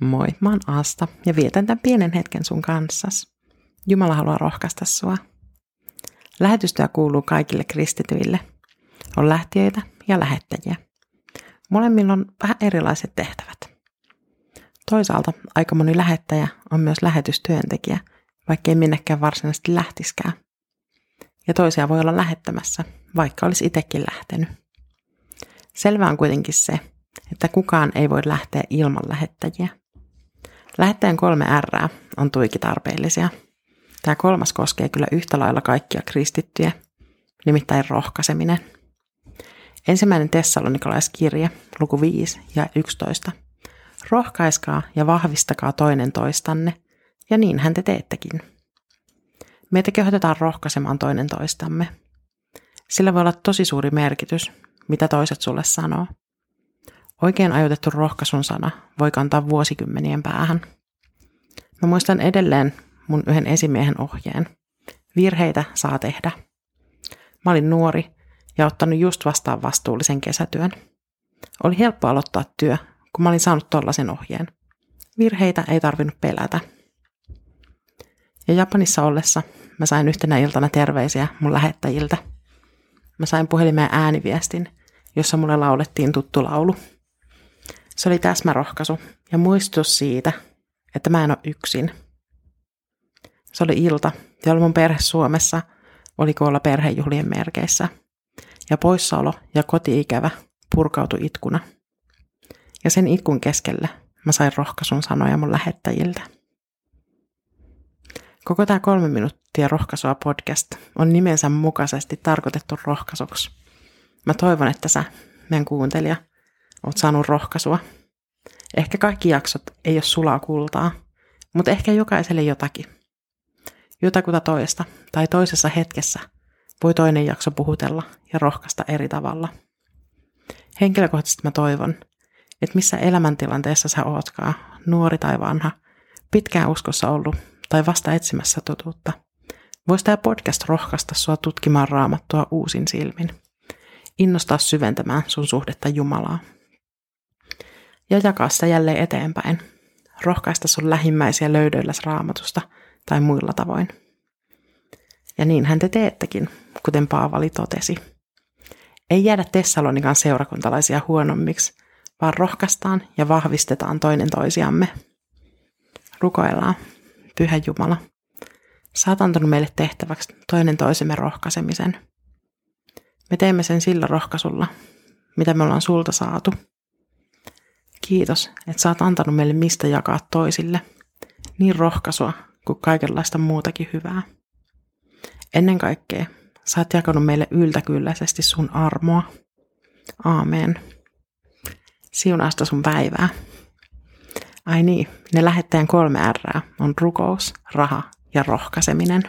Moi, mä oon Asta ja vietän tämän pienen hetken sun kanssas. Jumala haluaa rohkaista sua. Lähetystyö kuuluu kaikille kristityille. On lähtiöitä ja lähettäjiä. Molemmilla on vähän erilaiset tehtävät. Toisaalta aika moni lähettäjä on myös lähetystyöntekijä, vaikkei minnekään varsinaisesti lähtiskään. Ja toisia voi olla lähettämässä, vaikka olisi itsekin lähtenyt. Selvää on kuitenkin se, että kukaan ei voi lähteä ilman lähettäjiä. Lähettäjän kolme R on tuiki tarpeellisia. Tämä kolmas koskee kyllä yhtä lailla kaikkia kristittyjä, nimittäin rohkaiseminen. Ensimmäinen Tessalonikalaiskirje, luku 5 ja 11. Rohkaiskaa ja vahvistakaa toinen toistanne, ja niinhän te teettekin. Meitä kehotetaan rohkaisemaan toinen toistamme. Sillä voi olla tosi suuri merkitys, mitä toiset sulle sanoo. Oikein ajoitettu rohkaisun sana voi kantaa vuosikymmenien päähän. Mä muistan edelleen mun yhden esimiehen ohjeen. Virheitä saa tehdä. Mä olin nuori ja ottanut just vastaan vastuullisen kesätyön. Oli helppo aloittaa työ, kun mä olin saanut tollasen ohjeen. Virheitä ei tarvinnut pelätä. Ja Japanissa ollessa mä sain yhtenä iltana terveisiä mun lähettäjiltä. Mä sain puhelimeen ääniviestin, jossa mulle laulettiin tuttu laulu. Se oli täsmärohkaisu ja muistutus siitä, että mä en ole yksin. Se oli ilta, jolloin mun perhe Suomessa oli koolla perhejuhlien merkeissä. Ja poissaolo ja kotiikävä purkautui itkuna. Ja sen itkun keskelle mä sain rohkaisun sanoja mun lähettäjiltä. Koko tämä kolme minuuttia rohkaisua podcast on nimensä mukaisesti tarkoitettu rohkaisuksi. Mä toivon, että sä, meidän kuuntelija, oot saanut rohkaisua. Ehkä kaikki jaksot ei ole sulaa kultaa, mutta ehkä jokaiselle jotakin. Jotakuta toista tai toisessa hetkessä voi toinen jakso puhutella ja rohkaista eri tavalla. Henkilökohtaisesti mä toivon, että missä elämäntilanteessa sä ootkaan, nuori tai vanha, pitkään uskossa ollut tai vasta etsimässä totuutta, voisi tämä podcast rohkaista sua tutkimaan raamattua uusin silmin, innostaa syventämään sun suhdetta Jumalaa ja jakaa sitä jälleen eteenpäin, rohkaista sun lähimmäisiä löydöillä raamatusta tai muilla tavoin. Ja niinhän te teettekin, kuten Paavali totesi. Ei jäädä Tessalonikan seurakuntalaisia huonommiksi, vaan rohkaistaan ja vahvistetaan toinen toisiamme. Rukoillaan. Pyhä Jumala, oot antanut meille tehtäväksi toinen toisemme rohkaisemisen. Me teemme sen sillä rohkaisulla, mitä me ollaan sulta saatu. Kiitos, että oot antanut meille mistä jakaa toisille, niin rohkaisua kuin kaikenlaista muutakin hyvää. Ennen kaikkea, sä oot jakanut meille yltäkylläisesti sun armoa. Aamen. Siunasta sun päivää. Ai niin, ne lähettäjän kolme R on rukous, raha ja rohkaiseminen.